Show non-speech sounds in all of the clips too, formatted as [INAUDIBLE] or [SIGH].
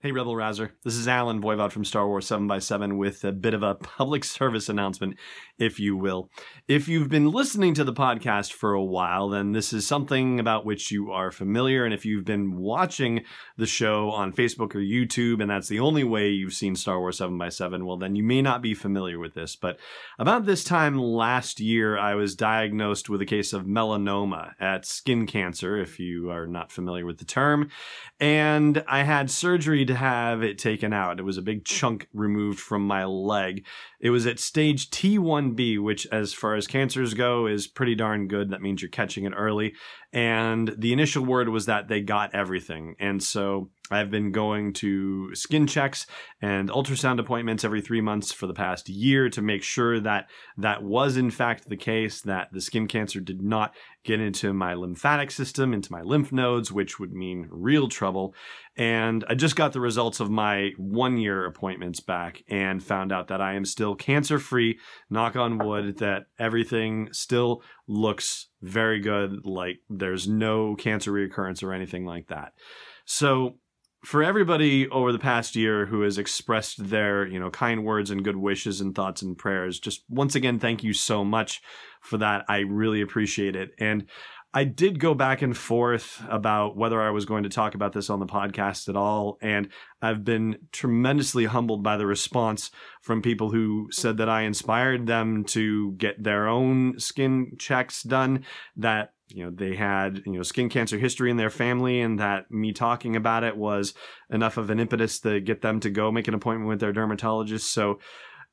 Hey, Rebel Rouser. This is Allen Voivod from Star Wars 7x7 with a bit of a [LAUGHS] public service announcement, if you will. If you've been listening to the podcast for a while, then this is something about which you are familiar. And if you've been watching the show on Facebook or YouTube, and that's the only way you've seen Star Wars 7x7, well, then you may not be familiar with this. But about this time last year, I was diagnosed with a case of melanoma at skin cancer, if you are not familiar with the term. And I had surgery to have it taken out. It was a big chunk removed from my leg. It was at stage T1B, which, as far as cancers go, is pretty darn good. That means you're catching it early. And the initial word was that they got everything. And so I've been going to skin checks and ultrasound appointments every three months for the past year to make sure that that was in fact the case, that the skin cancer did not get into my lymphatic system, into my lymph nodes, which would mean real trouble. And I just got the results of my one year appointments back and found out that I am still cancer free, knock on wood, that everything still looks very good. Like there's no cancer reoccurrence or anything like that. So for everybody over the past year who has expressed their you know kind words and good wishes and thoughts and prayers just once again thank you so much for that. I really appreciate it. And i did go back and forth about whether i was going to talk about this on the podcast at all and i've been tremendously humbled by the response from people who said that i inspired them to get their own skin checks done that you know they had you know skin cancer history in their family and that me talking about it was enough of an impetus to get them to go make an appointment with their dermatologist. So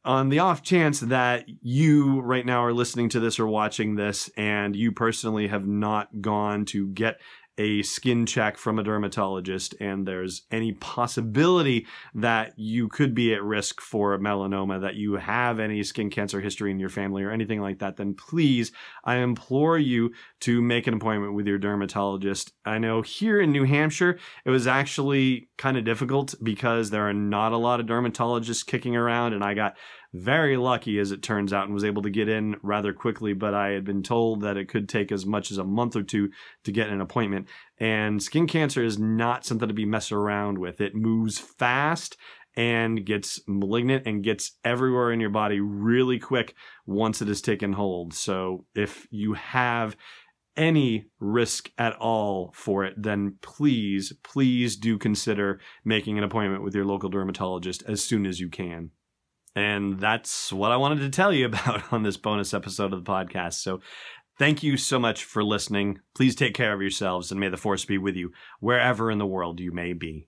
on the off chance that you right now are listening to this or watching this and you personally have not gone to get a skin check from a dermatologist and there's any possibility that you could be at risk for melanoma, that you have any skin cancer history in your family or anything like that, then please, I implore you to make an appointment with your dermatologist. I know here in New Hampshire, it was actually kind of difficult because there are not a lot of dermatologists kicking around and I got very lucky as it turns out and was able to get in rather quickly but i had been told that it could take as much as a month or two to get an appointment and skin cancer is not something to be messed around with it moves fast and gets malignant and gets everywhere in your body really quick once it has taken hold so if you have any risk at all for it, then please, please do consider making an appointment with your local dermatologist as soon as you can. And that's what I wanted to tell you [LAUGHS] about on this bonus episode of the podcast. So thank you so much for listening. Please take care of yourselves and may the force be with you wherever in the world you may be.